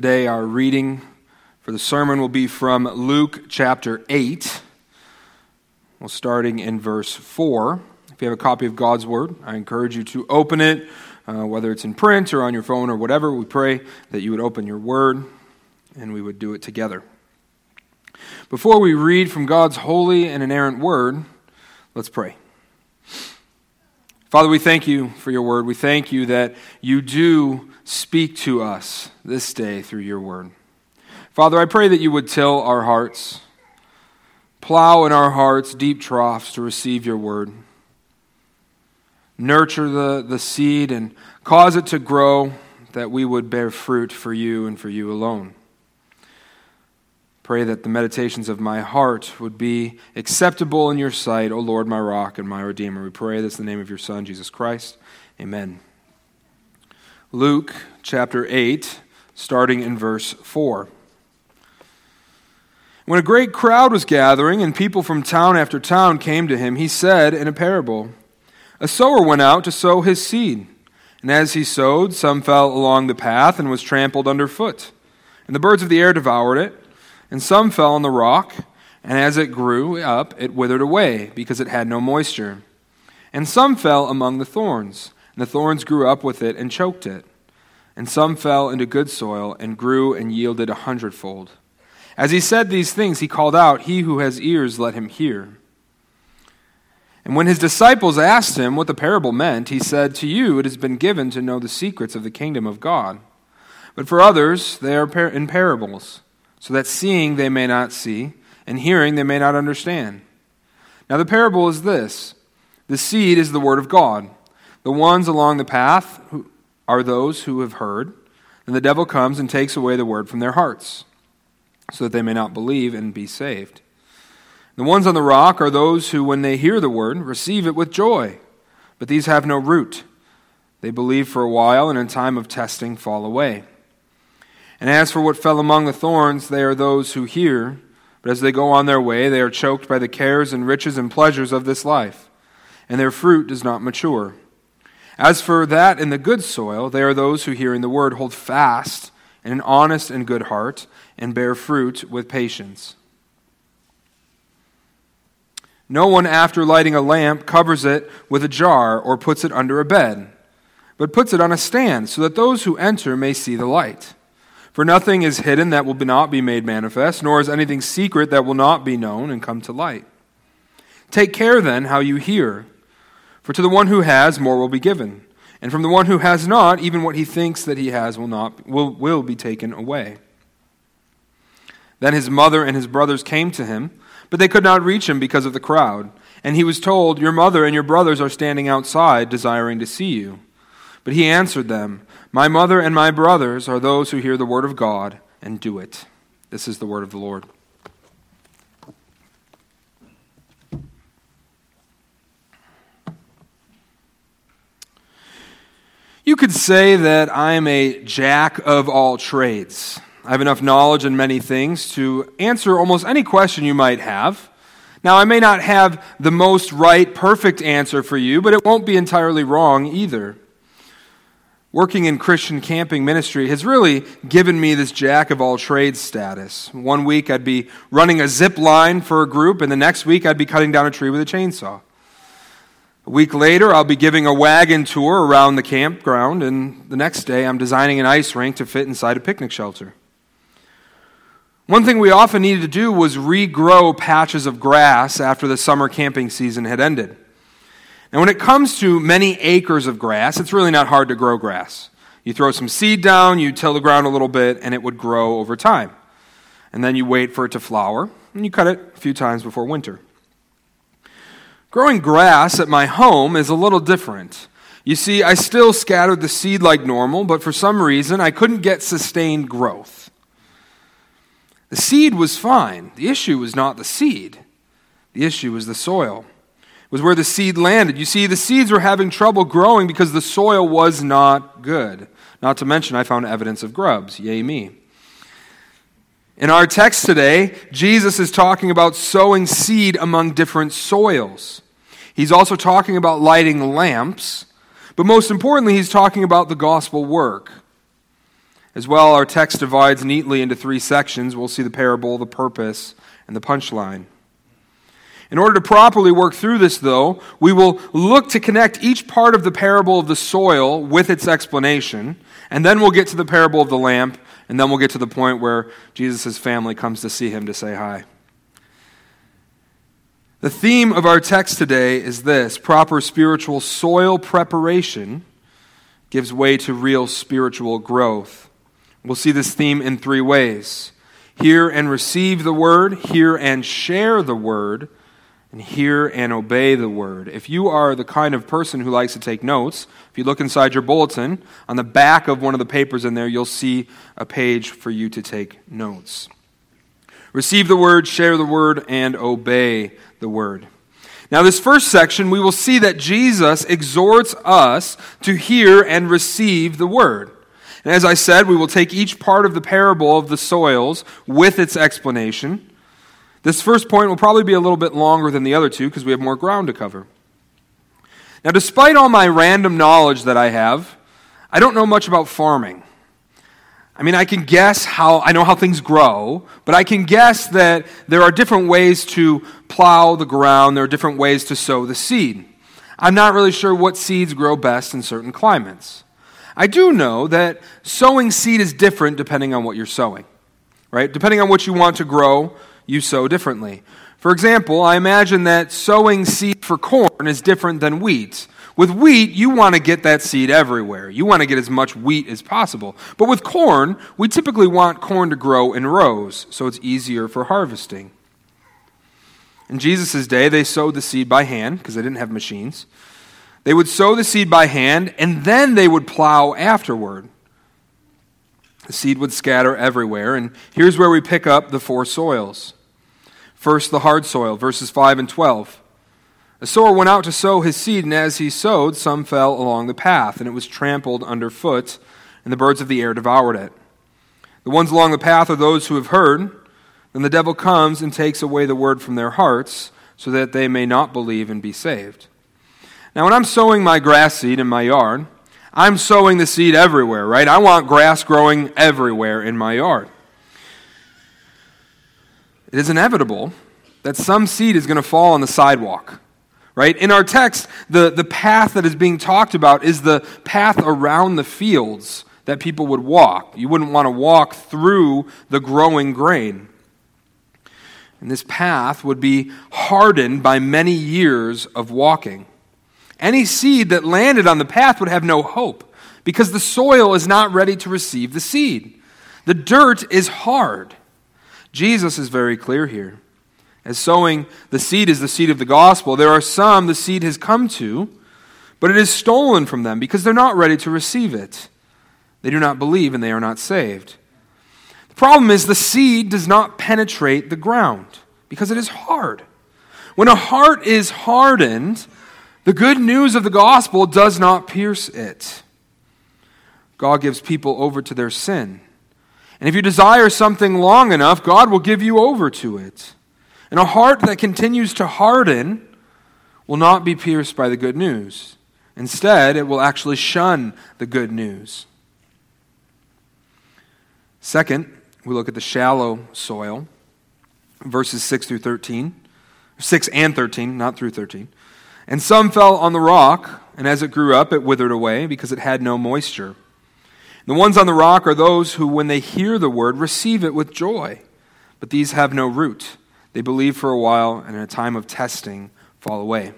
Today, our reading for the sermon will be from Luke chapter 8. Well, starting in verse 4. If you have a copy of God's Word, I encourage you to open it, uh, whether it's in print or on your phone or whatever. We pray that you would open your Word and we would do it together. Before we read from God's holy and inerrant Word, let's pray. Father, we thank you for your Word. We thank you that you do speak to us this day through your word. Father, I pray that you would till our hearts, plow in our hearts deep troughs to receive your word. Nurture the, the seed and cause it to grow that we would bear fruit for you and for you alone. Pray that the meditations of my heart would be acceptable in your sight, O Lord, my rock and my redeemer. We pray this in the name of your Son, Jesus Christ. Amen. Luke chapter 8, starting in verse 4. When a great crowd was gathering and people from town after town came to him, he said in a parable A sower went out to sow his seed. And as he sowed, some fell along the path and was trampled underfoot. And the birds of the air devoured it. And some fell on the rock, and as it grew up, it withered away, because it had no moisture. And some fell among the thorns and the thorns grew up with it and choked it. And some fell into good soil and grew and yielded a hundredfold. As he said these things, he called out, He who has ears, let him hear. And when his disciples asked him what the parable meant, he said, To you it has been given to know the secrets of the kingdom of God. But for others, they are in parables, so that seeing they may not see, and hearing they may not understand. Now the parable is this the seed is the word of God. The ones along the path are those who have heard, and the devil comes and takes away the word from their hearts, so that they may not believe and be saved. The ones on the rock are those who, when they hear the word, receive it with joy, but these have no root. They believe for a while, and in time of testing fall away. And as for what fell among the thorns, they are those who hear, but as they go on their way, they are choked by the cares and riches and pleasures of this life, and their fruit does not mature. As for that in the good soil, they are those who, hearing the word, hold fast in an honest and good heart and bear fruit with patience. No one, after lighting a lamp, covers it with a jar or puts it under a bed, but puts it on a stand so that those who enter may see the light. For nothing is hidden that will not be made manifest, nor is anything secret that will not be known and come to light. Take care then how you hear. For to the one who has, more will be given. And from the one who has not, even what he thinks that he has will, not, will, will be taken away. Then his mother and his brothers came to him, but they could not reach him because of the crowd. And he was told, Your mother and your brothers are standing outside, desiring to see you. But he answered them, My mother and my brothers are those who hear the word of God and do it. This is the word of the Lord. You could say that I'm a jack of all trades. I have enough knowledge in many things to answer almost any question you might have. Now, I may not have the most right, perfect answer for you, but it won't be entirely wrong either. Working in Christian camping ministry has really given me this jack of all trades status. One week I'd be running a zip line for a group, and the next week I'd be cutting down a tree with a chainsaw. A week later, I'll be giving a wagon tour around the campground, and the next day, I'm designing an ice rink to fit inside a picnic shelter. One thing we often needed to do was regrow patches of grass after the summer camping season had ended. Now, when it comes to many acres of grass, it's really not hard to grow grass. You throw some seed down, you till the ground a little bit, and it would grow over time. And then you wait for it to flower, and you cut it a few times before winter. Growing grass at my home is a little different. You see, I still scattered the seed like normal, but for some reason I couldn't get sustained growth. The seed was fine. The issue was not the seed, the issue was the soil. Was where the seed landed. You see, the seeds were having trouble growing because the soil was not good. Not to mention, I found evidence of grubs. Yay, me. In our text today, Jesus is talking about sowing seed among different soils. He's also talking about lighting lamps, but most importantly, he's talking about the gospel work. As well, our text divides neatly into three sections. We'll see the parable, the purpose, and the punchline. In order to properly work through this, though, we will look to connect each part of the parable of the soil with its explanation, and then we'll get to the parable of the lamp, and then we'll get to the point where Jesus' family comes to see him to say hi. The theme of our text today is this proper spiritual soil preparation gives way to real spiritual growth. We'll see this theme in three ways hear and receive the word, hear and share the word, and hear and obey the word. If you are the kind of person who likes to take notes, if you look inside your bulletin, on the back of one of the papers in there, you'll see a page for you to take notes. Receive the word, share the word, and obey the word. Now, this first section, we will see that Jesus exhorts us to hear and receive the word. And as I said, we will take each part of the parable of the soils with its explanation. This first point will probably be a little bit longer than the other two because we have more ground to cover. Now, despite all my random knowledge that I have, I don't know much about farming. I mean, I can guess how, I know how things grow, but I can guess that there are different ways to plow the ground, there are different ways to sow the seed. I'm not really sure what seeds grow best in certain climates. I do know that sowing seed is different depending on what you're sowing, right? Depending on what you want to grow, you sow differently. For example, I imagine that sowing seed for corn is different than wheat. With wheat, you want to get that seed everywhere. You want to get as much wheat as possible. But with corn, we typically want corn to grow in rows, so it's easier for harvesting. In Jesus' day, they sowed the seed by hand because they didn't have machines. They would sow the seed by hand, and then they would plow afterward. The seed would scatter everywhere, and here's where we pick up the four soils. First, the hard soil, verses 5 and 12. A sower went out to sow his seed, and as he sowed, some fell along the path, and it was trampled underfoot, and the birds of the air devoured it. The ones along the path are those who have heard. Then the devil comes and takes away the word from their hearts, so that they may not believe and be saved. Now, when I'm sowing my grass seed in my yard, I'm sowing the seed everywhere, right? I want grass growing everywhere in my yard. It is inevitable that some seed is going to fall on the sidewalk, right? In our text, the, the path that is being talked about is the path around the fields that people would walk. You wouldn't want to walk through the growing grain. And this path would be hardened by many years of walking. Any seed that landed on the path would have no hope because the soil is not ready to receive the seed. The dirt is hard. Jesus is very clear here. As sowing the seed is the seed of the gospel, there are some the seed has come to, but it is stolen from them because they're not ready to receive it. They do not believe and they are not saved. The problem is the seed does not penetrate the ground because it is hard. When a heart is hardened, the good news of the gospel does not pierce it. God gives people over to their sin. And if you desire something long enough, God will give you over to it. And a heart that continues to harden will not be pierced by the good news. Instead, it will actually shun the good news. Second, we look at the shallow soil, verses 6 through 13. 6 and 13, not through 13. And some fell on the rock, and as it grew up, it withered away because it had no moisture. The ones on the rock are those who, when they hear the word, receive it with joy. But these have no root. They believe for a while, and in a time of testing, fall away.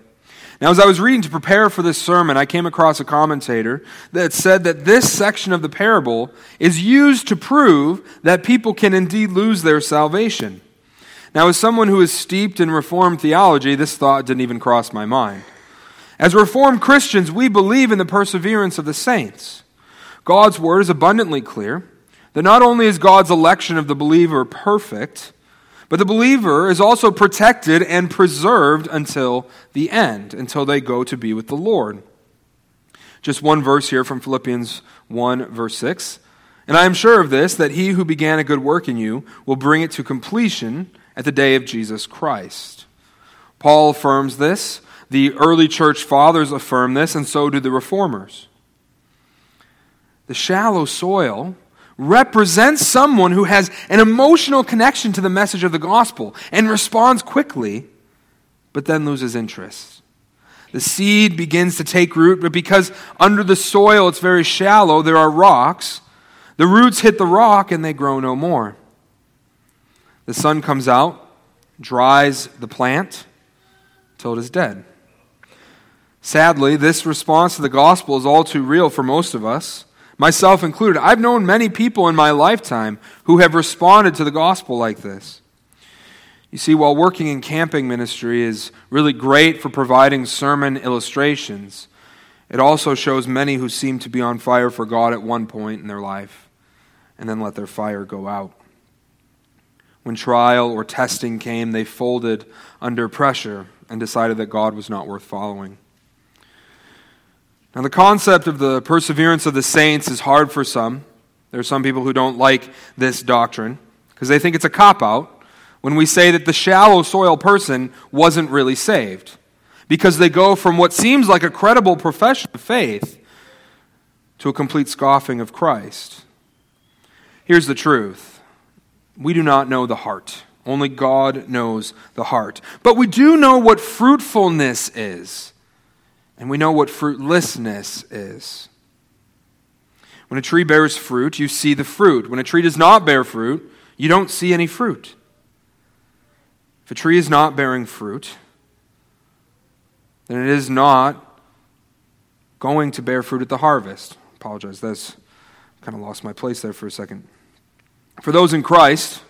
Now, as I was reading to prepare for this sermon, I came across a commentator that said that this section of the parable is used to prove that people can indeed lose their salvation. Now, as someone who is steeped in Reformed theology, this thought didn't even cross my mind. As Reformed Christians, we believe in the perseverance of the saints. God's word is abundantly clear that not only is God's election of the believer perfect, but the believer is also protected and preserved until the end, until they go to be with the Lord. Just one verse here from Philippians 1, verse 6. And I am sure of this, that he who began a good work in you will bring it to completion at the day of Jesus Christ. Paul affirms this, the early church fathers affirm this, and so do the reformers. The shallow soil represents someone who has an emotional connection to the message of the gospel and responds quickly, but then loses interest. The seed begins to take root, but because under the soil it's very shallow, there are rocks, the roots hit the rock and they grow no more. The sun comes out, dries the plant till it is dead. Sadly, this response to the gospel is all too real for most of us, myself included. I've known many people in my lifetime who have responded to the gospel like this. You see, while working in camping ministry is really great for providing sermon illustrations, it also shows many who seem to be on fire for God at one point in their life and then let their fire go out. When trial or testing came, they folded under pressure and decided that God was not worth following. Now, the concept of the perseverance of the saints is hard for some. There are some people who don't like this doctrine because they think it's a cop out when we say that the shallow soil person wasn't really saved because they go from what seems like a credible profession of faith to a complete scoffing of Christ. Here's the truth we do not know the heart. Only God knows the heart. But we do know what fruitfulness is. And we know what fruitlessness is. When a tree bears fruit, you see the fruit. When a tree does not bear fruit, you don't see any fruit. If a tree is not bearing fruit, then it is not going to bear fruit at the harvest. Apologize, that's kind of lost my place there for a second. For those in Christ,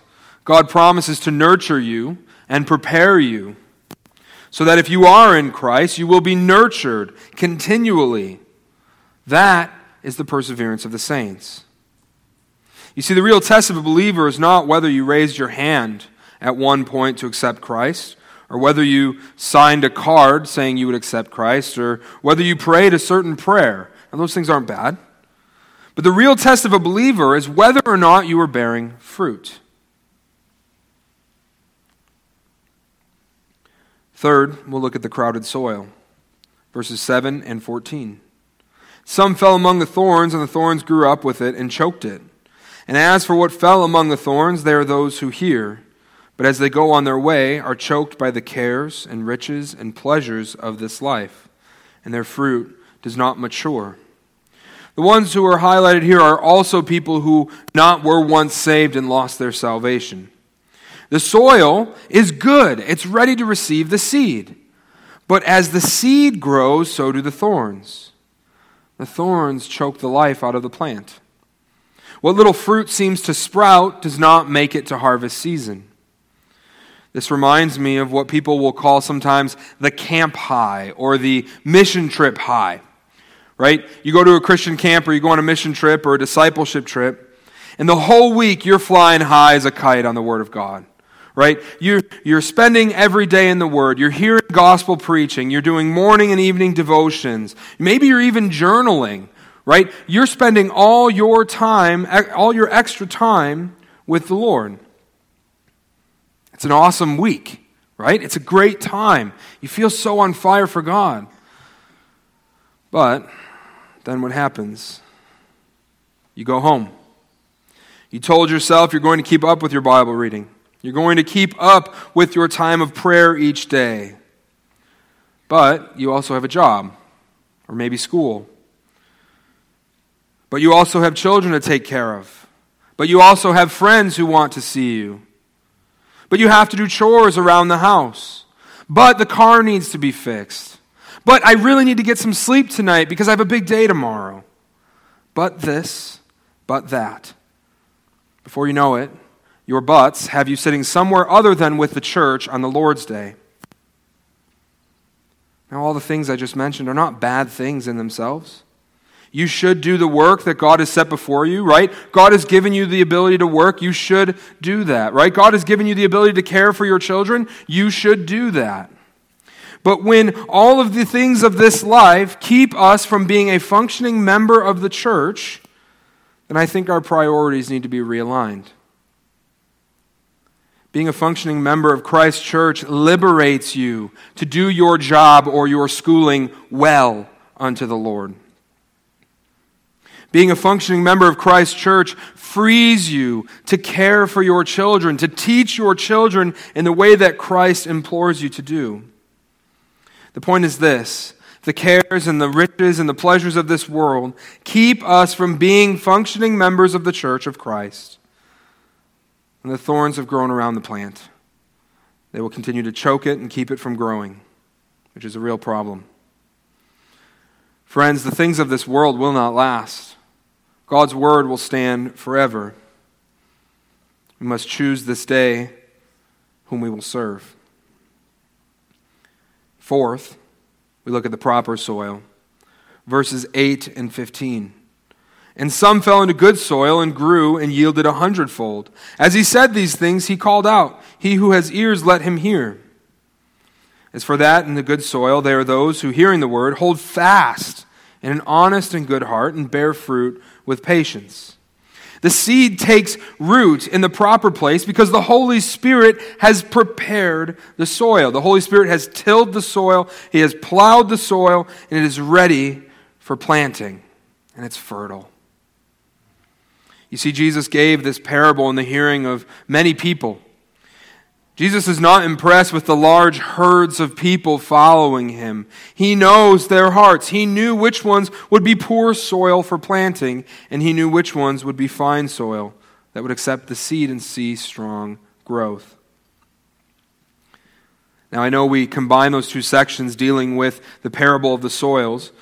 God promises to nurture you and prepare you so that if you are in Christ, you will be nurtured continually. That is the perseverance of the saints. You see, the real test of a believer is not whether you raised your hand at one point to accept Christ, or whether you signed a card saying you would accept Christ, or whether you prayed a certain prayer. Now, those things aren't bad. But the real test of a believer is whether or not you are bearing fruit. Third, we'll look at the crowded soil. Verses 7 and 14. Some fell among the thorns, and the thorns grew up with it and choked it. And as for what fell among the thorns, they are those who hear, but as they go on their way, are choked by the cares and riches and pleasures of this life, and their fruit does not mature. The ones who are highlighted here are also people who not were once saved and lost their salvation. The soil is good, it's ready to receive the seed. But as the seed grows, so do the thorns. The thorns choke the life out of the plant. What little fruit seems to sprout does not make it to harvest season. This reminds me of what people will call sometimes the camp high or the mission trip high. Right? You go to a Christian camp or you go on a mission trip or a discipleship trip, and the whole week you're flying high as a kite on the Word of God right? You're, you're spending every day in the Word. You're hearing gospel preaching. You're doing morning and evening devotions. Maybe you're even journaling, right? You're spending all your time, all your extra time with the Lord. It's an awesome week, right? It's a great time. You feel so on fire for God. But then what happens? You go home. You told yourself you're going to keep up with your Bible reading. You're going to keep up with your time of prayer each day. But you also have a job, or maybe school. But you also have children to take care of. But you also have friends who want to see you. But you have to do chores around the house. But the car needs to be fixed. But I really need to get some sleep tonight because I have a big day tomorrow. But this, but that. Before you know it, your butts have you sitting somewhere other than with the church on the Lord's day. Now, all the things I just mentioned are not bad things in themselves. You should do the work that God has set before you, right? God has given you the ability to work. You should do that, right? God has given you the ability to care for your children. You should do that. But when all of the things of this life keep us from being a functioning member of the church, then I think our priorities need to be realigned. Being a functioning member of Christ's church liberates you to do your job or your schooling well unto the Lord. Being a functioning member of Christ's church frees you to care for your children, to teach your children in the way that Christ implores you to do. The point is this the cares and the riches and the pleasures of this world keep us from being functioning members of the church of Christ. And the thorns have grown around the plant. They will continue to choke it and keep it from growing, which is a real problem. Friends, the things of this world will not last. God's word will stand forever. We must choose this day whom we will serve. Fourth, we look at the proper soil. Verses 8 and 15. And some fell into good soil and grew and yielded a hundredfold. As he said these things, he called out, He who has ears, let him hear. As for that in the good soil, they are those who, hearing the word, hold fast in an honest and good heart and bear fruit with patience. The seed takes root in the proper place because the Holy Spirit has prepared the soil. The Holy Spirit has tilled the soil, He has plowed the soil, and it is ready for planting, and it's fertile. You see, Jesus gave this parable in the hearing of many people. Jesus is not impressed with the large herds of people following him. He knows their hearts. He knew which ones would be poor soil for planting, and he knew which ones would be fine soil that would accept the seed and see strong growth. Now, I know we combine those two sections dealing with the parable of the soils,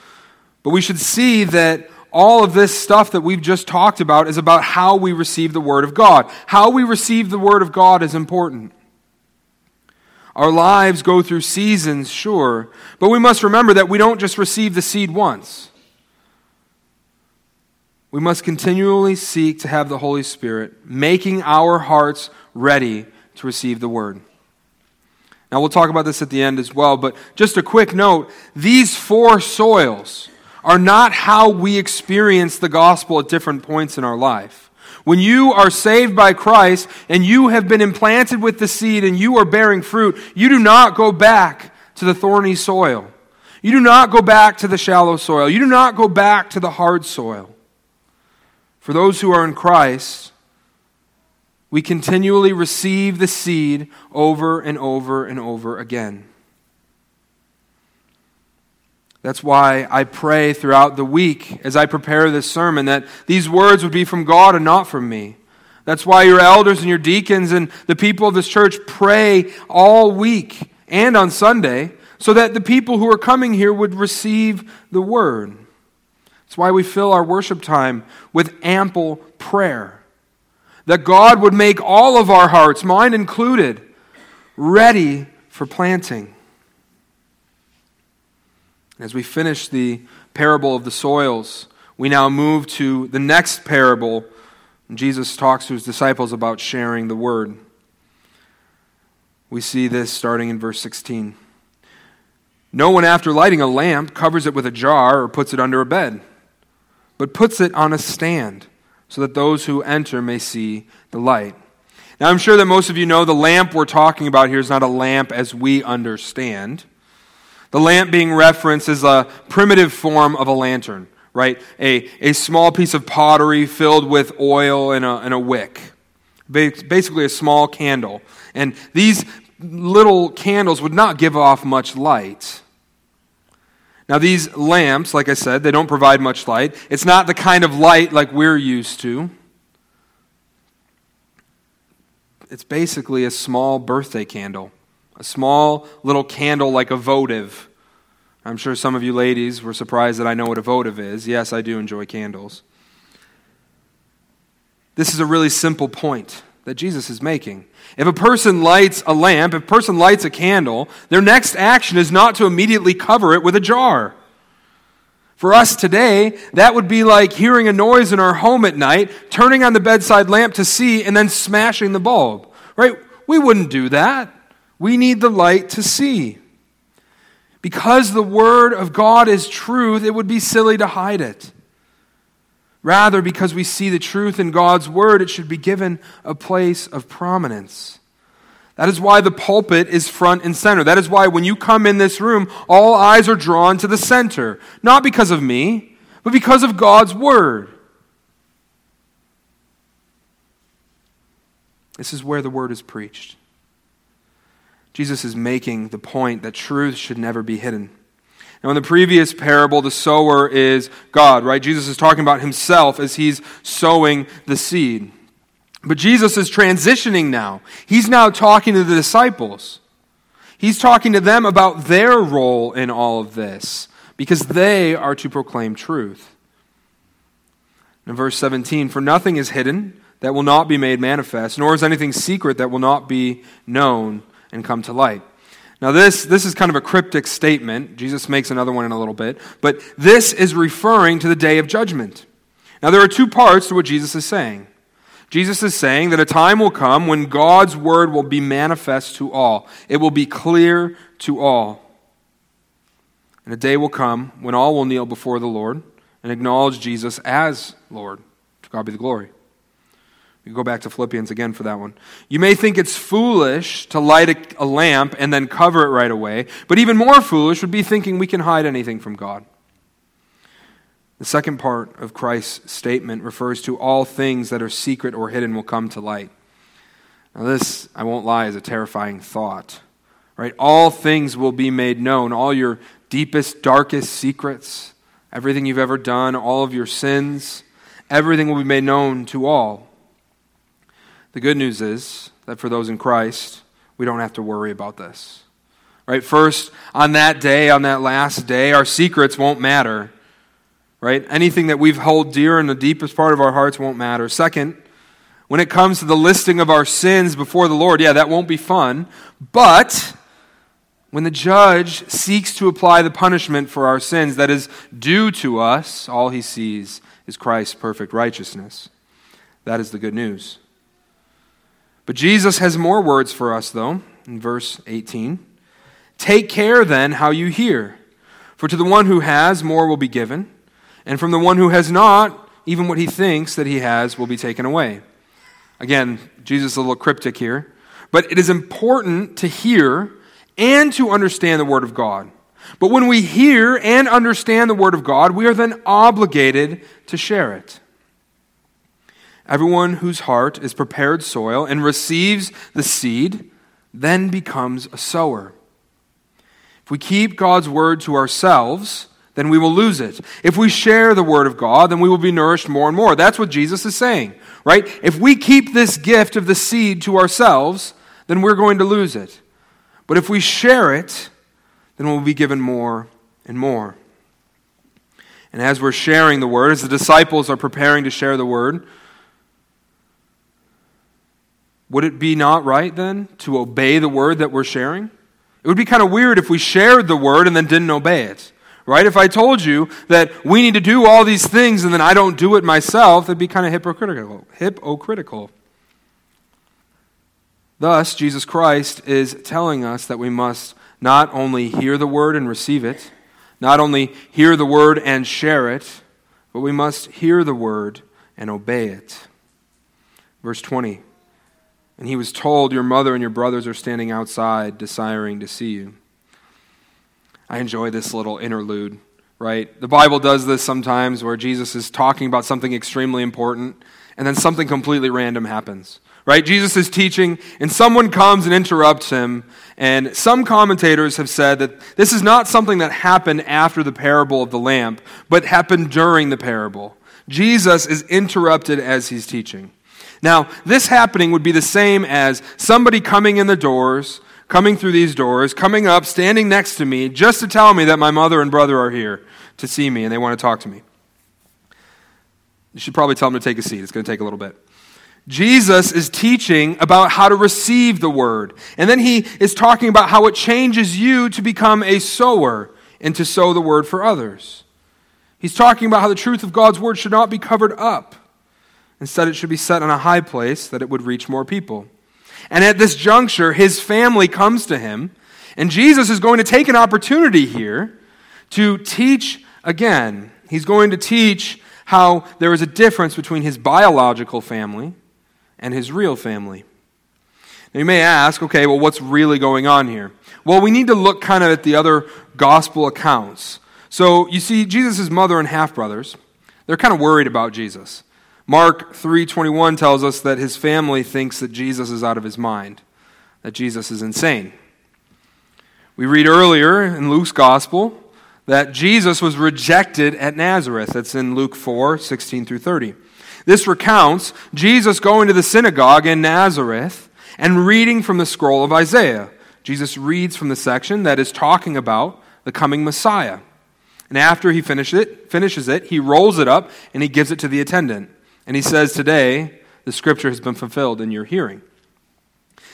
but we should see that all of this stuff that we've just talked about is about how we receive the Word of God. How we receive the Word of God is important. Our lives go through seasons, sure, but we must remember that we don't just receive the seed once. We must continually seek to have the Holy Spirit making our hearts ready to receive the Word. Now, we'll talk about this at the end as well, but just a quick note these four soils are not how we experience the gospel at different points in our life. When you are saved by Christ and you have been implanted with the seed and you are bearing fruit, you do not go back to the thorny soil. You do not go back to the shallow soil. You do not go back to the hard soil. For those who are in Christ, we continually receive the seed over and over and over again. That's why I pray throughout the week as I prepare this sermon that these words would be from God and not from me. That's why your elders and your deacons and the people of this church pray all week and on Sunday so that the people who are coming here would receive the word. That's why we fill our worship time with ample prayer. That God would make all of our hearts, mine included, ready for planting. As we finish the parable of the soils, we now move to the next parable. Jesus talks to his disciples about sharing the word. We see this starting in verse 16. No one, after lighting a lamp, covers it with a jar or puts it under a bed, but puts it on a stand so that those who enter may see the light. Now, I'm sure that most of you know the lamp we're talking about here is not a lamp as we understand. The lamp being referenced is a primitive form of a lantern, right? A, a small piece of pottery filled with oil and a, and a wick. Basically, a small candle. And these little candles would not give off much light. Now, these lamps, like I said, they don't provide much light. It's not the kind of light like we're used to. It's basically a small birthday candle a small little candle like a votive. I'm sure some of you ladies were surprised that I know what a votive is. Yes, I do enjoy candles. This is a really simple point that Jesus is making. If a person lights a lamp, if a person lights a candle, their next action is not to immediately cover it with a jar. For us today, that would be like hearing a noise in our home at night, turning on the bedside lamp to see, and then smashing the bulb. Right? We wouldn't do that. We need the light to see. Because the Word of God is truth, it would be silly to hide it. Rather, because we see the truth in God's Word, it should be given a place of prominence. That is why the pulpit is front and center. That is why when you come in this room, all eyes are drawn to the center. Not because of me, but because of God's Word. This is where the Word is preached. Jesus is making the point that truth should never be hidden. Now, in the previous parable, the sower is God, right? Jesus is talking about himself as he's sowing the seed. But Jesus is transitioning now. He's now talking to the disciples. He's talking to them about their role in all of this because they are to proclaim truth. In verse 17, for nothing is hidden that will not be made manifest, nor is anything secret that will not be known and come to light. Now, this, this is kind of a cryptic statement. Jesus makes another one in a little bit. But this is referring to the day of judgment. Now, there are two parts to what Jesus is saying. Jesus is saying that a time will come when God's word will be manifest to all, it will be clear to all. And a day will come when all will kneel before the Lord and acknowledge Jesus as Lord. To God be the glory. You go back to Philippians again for that one. You may think it's foolish to light a, a, lamp and then cover it right away, but even more foolish would be thinking we can hide anything from God. The second part of Christ's statement refers to all things that are secret or hidden will come to light. Now, this, I won't lie, is a terrifying thought. Right? All things will be made known, all your deepest, darkest secrets, everything you've ever done, all of your sins, everything will be made known to all. The good news is that for those in Christ, we don't have to worry about this. Right? First, on that day, on that last day, our secrets won't matter. Right? Anything that we've held dear in the deepest part of our hearts won't matter. Second, when it comes to the listing of our sins before the Lord, yeah, that won't be fun. But when the judge seeks to apply the punishment for our sins that is due to us, all he sees is Christ's perfect righteousness. That is the good news. But Jesus has more words for us, though, in verse 18. Take care then how you hear. For to the one who has, more will be given, and from the one who has not, even what he thinks that he has will be taken away. Again, Jesus is a little cryptic here, but it is important to hear and to understand the Word of God. But when we hear and understand the Word of God, we are then obligated to share it. Everyone whose heart is prepared soil and receives the seed then becomes a sower. If we keep God's word to ourselves, then we will lose it. If we share the word of God, then we will be nourished more and more. That's what Jesus is saying, right? If we keep this gift of the seed to ourselves, then we're going to lose it. But if we share it, then we'll be given more and more. And as we're sharing the word, as the disciples are preparing to share the word, would it be not right then to obey the word that we're sharing? It would be kind of weird if we shared the word and then didn't obey it. Right? If I told you that we need to do all these things and then I don't do it myself, that'd be kind of hypocritical. Hypocritical. Thus, Jesus Christ is telling us that we must not only hear the word and receive it, not only hear the word and share it, but we must hear the word and obey it. Verse 20. And he was told, Your mother and your brothers are standing outside, desiring to see you. I enjoy this little interlude, right? The Bible does this sometimes where Jesus is talking about something extremely important, and then something completely random happens, right? Jesus is teaching, and someone comes and interrupts him. And some commentators have said that this is not something that happened after the parable of the lamp, but happened during the parable. Jesus is interrupted as he's teaching. Now, this happening would be the same as somebody coming in the doors, coming through these doors, coming up, standing next to me, just to tell me that my mother and brother are here to see me and they want to talk to me. You should probably tell them to take a seat. It's going to take a little bit. Jesus is teaching about how to receive the word. And then he is talking about how it changes you to become a sower and to sow the word for others. He's talking about how the truth of God's word should not be covered up. Instead, it should be set on a high place that it would reach more people. And at this juncture, his family comes to him, and Jesus is going to take an opportunity here to teach again. He's going to teach how there is a difference between his biological family and his real family. Now, you may ask, okay, well, what's really going on here? Well, we need to look kind of at the other gospel accounts. So, you see, Jesus' mother and half brothers, they're kind of worried about Jesus. Mark 3:21 tells us that his family thinks that Jesus is out of his mind, that Jesus is insane. We read earlier in Luke's gospel that Jesus was rejected at Nazareth. That's in Luke 4, 16 through 30. This recounts Jesus going to the synagogue in Nazareth and reading from the scroll of Isaiah. Jesus reads from the section that is talking about the coming Messiah. And after he finishes it, finishes it, he rolls it up and he gives it to the attendant. And he says, Today, the scripture has been fulfilled in your hearing.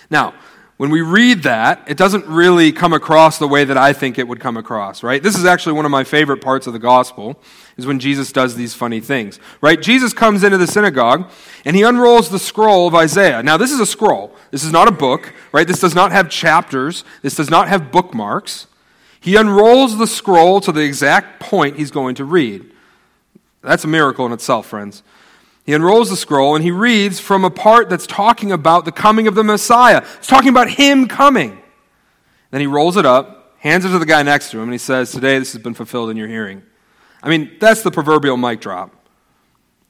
Now, when we read that, it doesn't really come across the way that I think it would come across, right? This is actually one of my favorite parts of the gospel, is when Jesus does these funny things, right? Jesus comes into the synagogue and he unrolls the scroll of Isaiah. Now, this is a scroll. This is not a book, right? This does not have chapters. This does not have bookmarks. He unrolls the scroll to the exact point he's going to read. That's a miracle in itself, friends. He unrolls the scroll and he reads from a part that's talking about the coming of the Messiah. It's talking about him coming. Then he rolls it up, hands it to the guy next to him, and he says, Today this has been fulfilled in your hearing. I mean, that's the proverbial mic drop.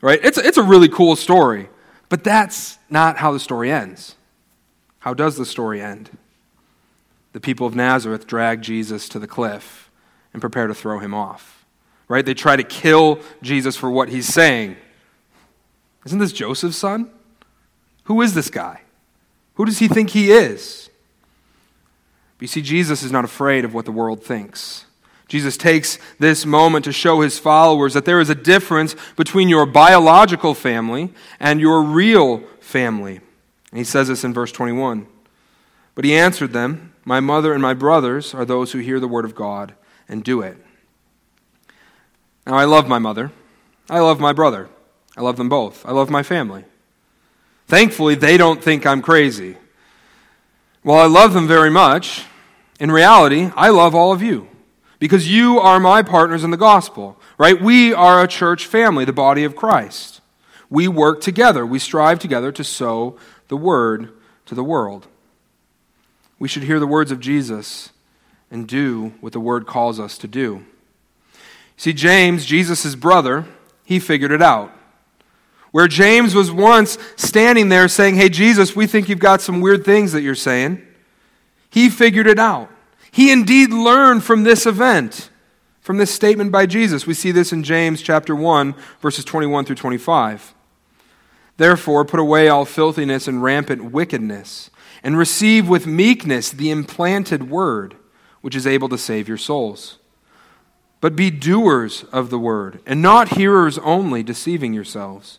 Right? It's, it's a really cool story, but that's not how the story ends. How does the story end? The people of Nazareth drag Jesus to the cliff and prepare to throw him off. Right? They try to kill Jesus for what he's saying. Isn't this Joseph's son? Who is this guy? Who does he think he is? But you see, Jesus is not afraid of what the world thinks. Jesus takes this moment to show his followers that there is a difference between your biological family and your real family. And he says this in verse 21. But he answered them, My mother and my brothers are those who hear the word of God and do it. Now, I love my mother. I love my brother. I love them both. I love my family. Thankfully, they don't think I'm crazy. While I love them very much, in reality, I love all of you because you are my partners in the gospel, right? We are a church family, the body of Christ. We work together, we strive together to sow the word to the world. We should hear the words of Jesus and do what the word calls us to do. See, James, Jesus' brother, he figured it out. Where James was once standing there saying, Hey, Jesus, we think you've got some weird things that you're saying. He figured it out. He indeed learned from this event, from this statement by Jesus. We see this in James chapter 1, verses 21 through 25. Therefore, put away all filthiness and rampant wickedness, and receive with meekness the implanted word, which is able to save your souls. But be doers of the word, and not hearers only, deceiving yourselves.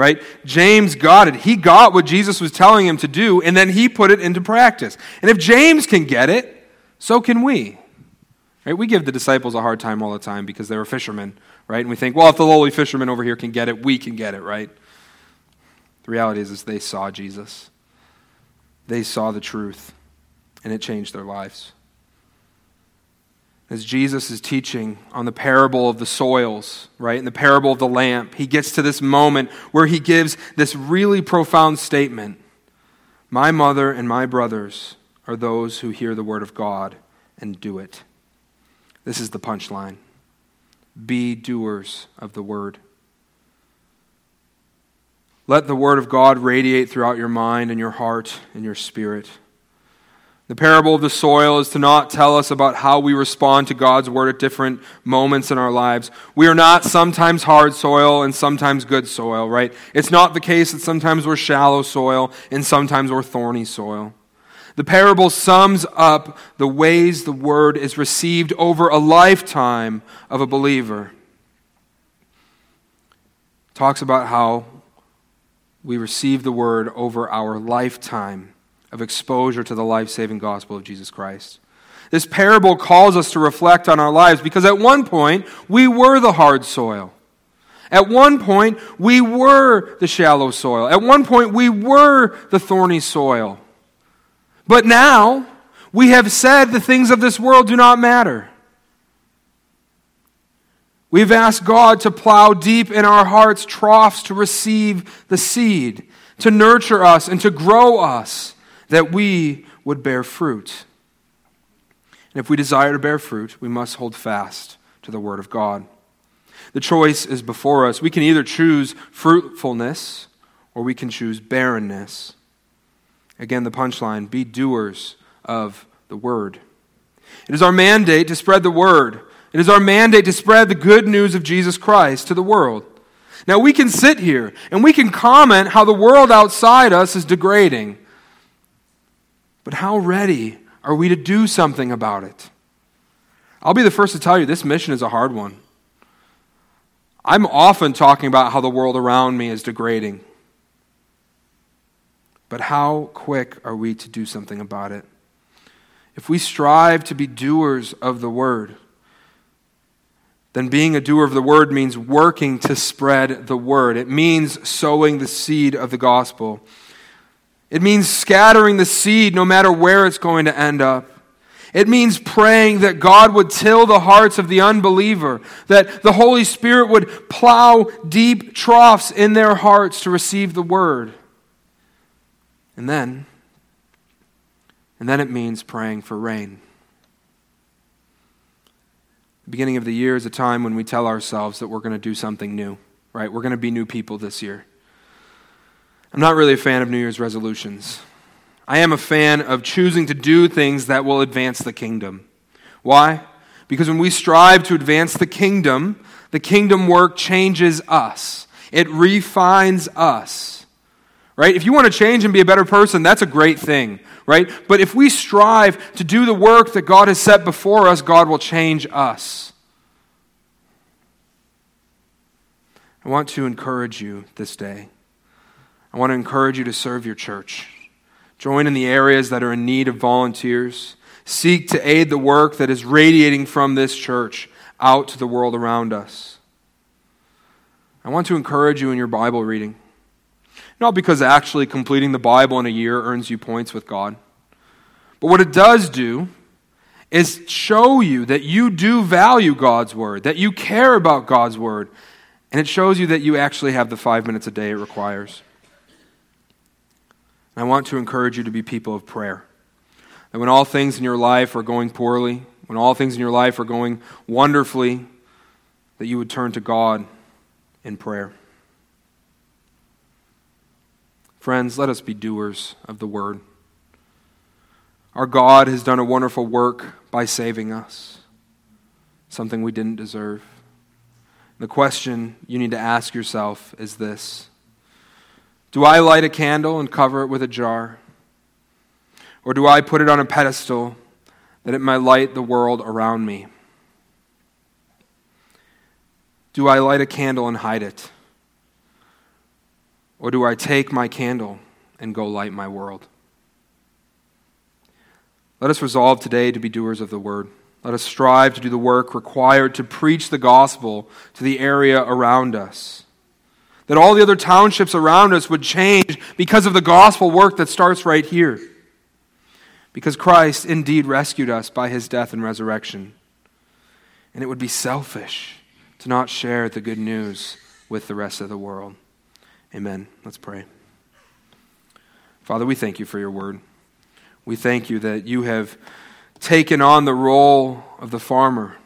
right? James got it. He got what Jesus was telling him to do, and then he put it into practice. And if James can get it, so can we. Right? We give the disciples a hard time all the time because they were fishermen, right? And we think, well, if the lowly fisherman over here can get it, we can get it, right? The reality is, is they saw Jesus. They saw the truth, and it changed their lives as Jesus is teaching on the parable of the soils, right, and the parable of the lamp, he gets to this moment where he gives this really profound statement My mother and my brothers are those who hear the word of God and do it. This is the punchline Be doers of the word. Let the word of God radiate throughout your mind and your heart and your spirit. The parable of the soil is to not tell us about how we respond to God's word at different moments in our lives. We are not sometimes hard soil and sometimes good soil, right? It's not the case that sometimes we're shallow soil and sometimes we're thorny soil. The parable sums up the ways the word is received over a lifetime of a believer. It talks about how we receive the word over our lifetime of exposure to the life saving gospel of Jesus Christ. This parable calls us to reflect on our lives because at one point we were the hard soil. At one point we were the shallow soil. At one point we were the thorny soil. But now we have said the things of this world do not matter. We've asked God to plow deep in our hearts troughs to receive the seed, to nurture us and to grow us, that we would bear fruit. And if we desire to bear fruit, we must hold fast to the Word of God. The choice is before us. We can either choose fruitfulness or we can choose barrenness. Again, the punchline be doers of the Word. It is our mandate to spread the Word it is our mandate to spread the good news of Jesus Christ to the world. Now, we can sit here and we can comment how the world outside us is degrading. But how ready are we to do something about it? I'll be the first to tell you this mission is a hard one. I'm often talking about how the world around me is degrading. But how quick are we to do something about it? If we strive to be doers of the word, then being a doer of the word means working to spread the word. It means sowing the seed of the gospel. It means scattering the seed no matter where it's going to end up. It means praying that God would till the hearts of the unbeliever, that the Holy Spirit would plow deep troughs in their hearts to receive the word. And then, and then it means praying for rain. The beginning of the year is a time when we tell ourselves that we're going to do something new, right? We're going to be new people this year. I'm not really a fan of New Year's resolutions. I am a fan of choosing to do things that will advance the kingdom. Why? Because when we strive to advance the kingdom, the kingdom work changes us, it refines us. Right? If you want to change and be a better person, that's a great thing right? But if we strive to do the work that God has set before us, God will change us. I want to encourage you this day. I want to encourage you to serve your church. Join in the areas that are in need of volunteers. Seek to aid the work that is radiating from this church out to the world around us. I want to encourage you in your Bible reading. Not because actually completing the Bible in a year earns you points with God. But what it does do is show you that you do value God's Word, that you care about God's Word, and it shows you that you actually have the five minutes a day it requires. I want to encourage you to be people of prayer. That when all things in your life are going poorly, when all things in your life are going wonderfully, that you would turn to God in prayer. Friends, let us be doers of the word. Our God has done a wonderful work by saving us, something we didn't deserve. The question you need to ask yourself is this Do I light a candle and cover it with a jar? Or do I put it on a pedestal that it might light the world around me? Do I light a candle and hide it? Or do I take my candle and go light my world? Let us resolve today to be doers of the word. Let us strive to do the work required to preach the gospel to the area around us. That all the other townships around us would change because of the gospel work that starts right here. Because Christ indeed rescued us by his death and resurrection. And it would be selfish to not share the good news with the rest of the world. Amen. Let's pray. Father, we thank you for your word. We thank you that you have taken on the role of the farmer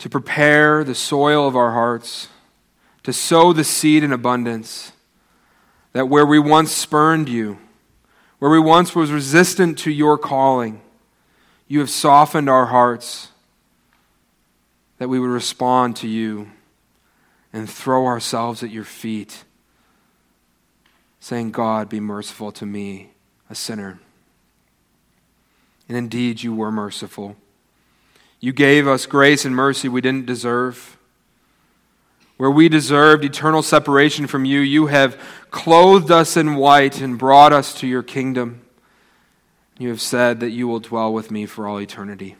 to prepare the soil of our hearts, to sow the seed in abundance, that where we once spurned you, where we once was resistant to your calling, you have softened our hearts that we would respond to you and throw ourselves at your feet, saying, God, be merciful to me, a sinner. And indeed, you were merciful. You gave us grace and mercy we didn't deserve. Where we deserved eternal separation from you, you have clothed us in white and brought us to your kingdom. You have said that you will dwell with me for all eternity.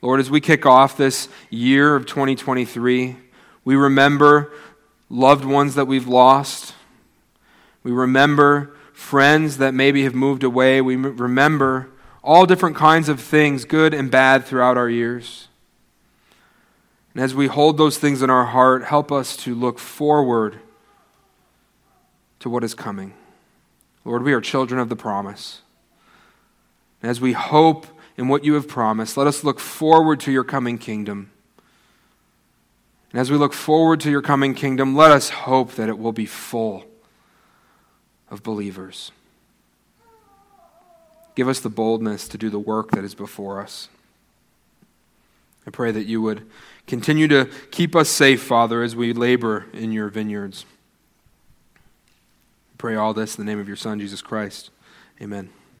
Lord, as we kick off this year of 2023, we remember loved ones that we've lost. We remember friends that maybe have moved away. We remember all different kinds of things, good and bad, throughout our years. And as we hold those things in our heart, help us to look forward to what is coming. Lord, we are children of the promise. And as we hope in what you have promised, let us look forward to your coming kingdom. And as we look forward to your coming kingdom, let us hope that it will be full of believers. Give us the boldness to do the work that is before us. I pray that you would continue to keep us safe, Father, as we labor in your vineyards. I pray all this in the name of your Son, Jesus Christ. Amen.